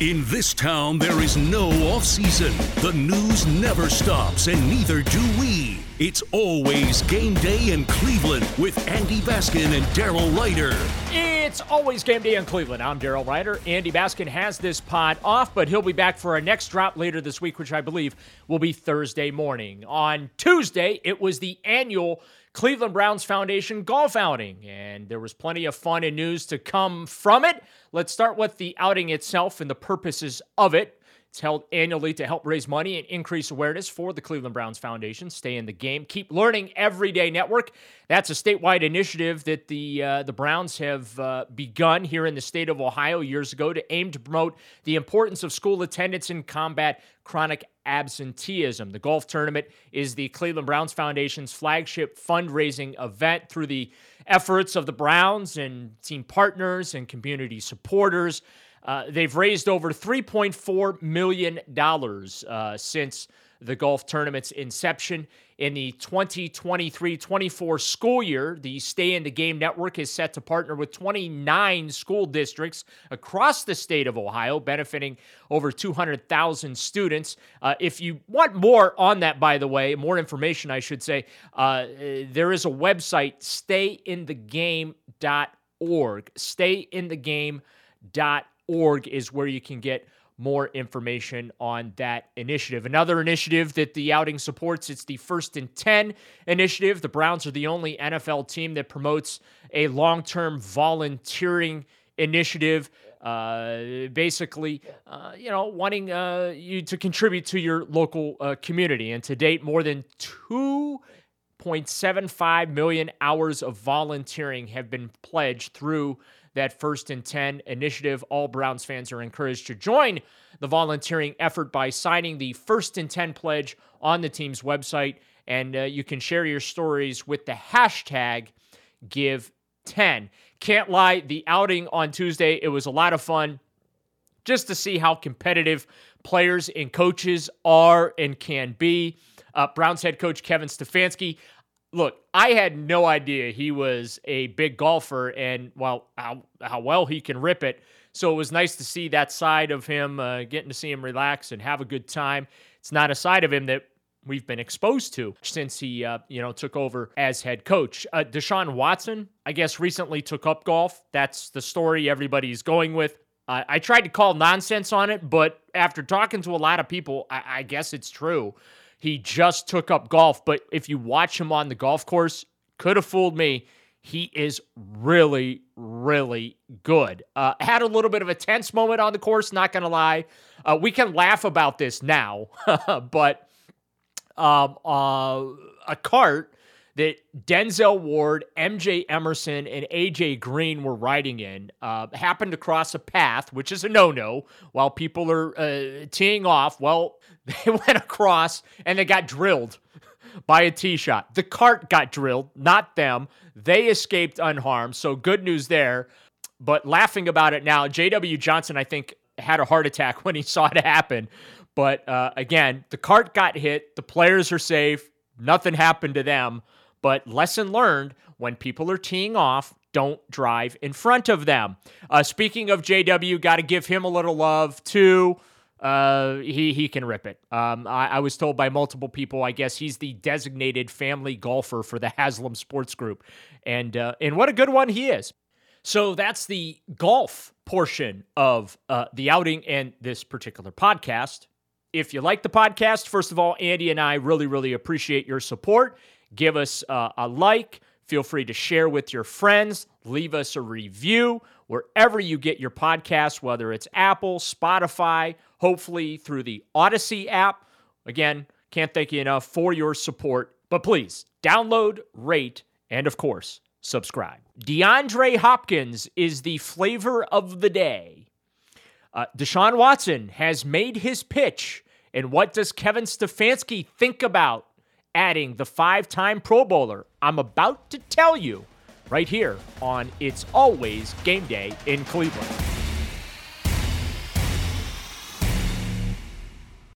In this town, there is no off season. The news never stops, and neither do we. It's always game day in Cleveland with Andy Baskin and Daryl Ruiter. It's always game day in Cleveland. I'm Daryl Ruiter. Andy Baskin has this pod off, but he'll be back for our next drop later this week, which I believe will be Thursday morning. On Tuesday, it was the annual Cleveland Browns Foundation golf outing, and there was plenty of fun and news to come from it. Let's start with the outing itself and the purposes of it. It's held annually to help raise money and increase awareness for the Cleveland Browns Foundation. Stay in the game, keep learning everyday network. That's a statewide initiative that the uh, the Browns have uh, begun here in the state of Ohio years ago to aim to promote the importance of school attendance and combat chronic absenteeism. The golf tournament is the Cleveland Browns Foundation's flagship fundraising event through the efforts of the Browns and team partners and community supporters. Uh, they've raised over $3.4 million uh, since the golf tournament's inception. In the 2023 24 school year, the Stay in the Game Network is set to partner with 29 school districts across the state of Ohio, benefiting over 200,000 students. Uh, if you want more on that, by the way, more information, I should say, uh, there is a website, stayinthegame.org. Stayinthegame.org org is where you can get more information on that initiative. Another initiative that the outing supports, it's the First and 10 initiative. The Browns are the only NFL team that promotes a long-term volunteering initiative. Uh, basically, uh, you know, wanting uh, you to contribute to your local uh, community. And to date, more than 2.75 million hours of volunteering have been pledged through that First and 10 initiative. All Browns fans are encouraged to join the volunteering effort by signing the First and 10 pledge on the team's website. And uh, you can share your stories with the hashtag Give10. Can't lie, the outing on Tuesday, it was a lot of fun just to see how competitive players and coaches are and can be. Uh, Browns head coach Kevin Stefanski, look, I had no idea he was a big golfer and well, how, how well he can rip it. So it was nice to see that side of him, uh, getting to see him relax and have a good time. It's not a side of him that we've been exposed to since he, uh, you know, took over as head coach. Uh, Deshaun Watson, I guess, recently took up golf. That's the story everybody's going with. I tried to call nonsense on it, but after talking to a lot of people, I, I guess it's true. He just took up golf, but if you watch him on the golf course, could have fooled me. He is really, really good. Uh, had a little bit of a tense moment on the course, not going to lie. Uh, we can laugh about this now, but um, uh, a cart that Denzel Ward, MJ Emerson, and AJ Green were riding in uh, happened to cross a path, which is a no no, while people are uh, teeing off. Well, they went across and they got drilled by a tee shot. The cart got drilled, not them. They escaped unharmed. So good news there. But laughing about it now, J.W. Johnson, I think, had a heart attack when he saw it happen. But uh, again, the cart got hit. The players are safe. Nothing happened to them. But lesson learned when people are teeing off, don't drive in front of them. Uh, speaking of JW, got to give him a little love too. uh, he he can rip it. Um, I, I, was told by multiple people. I guess he's the designated family golfer for the Haslam Sports Group, and uh, and what a good one he is. So that's the golf portion of uh, the outing and this particular podcast. If you like the podcast, first of all, Andy and I really really appreciate your support. Give us uh, a like. Feel free to share with your friends. Leave us a review wherever you get your podcast, whether it's Apple, Spotify, hopefully through the Audacy app. Again, can't thank you enough for your support. But please download, rate, and of course, subscribe. DeAndre Hopkins is the flavor of the day. Uh, Deshaun Watson has made his pitch. And what does Kevin Stefanski think about adding the five time Pro Bowler? I'm about to tell you right here on It's Always Game Day in Cleveland.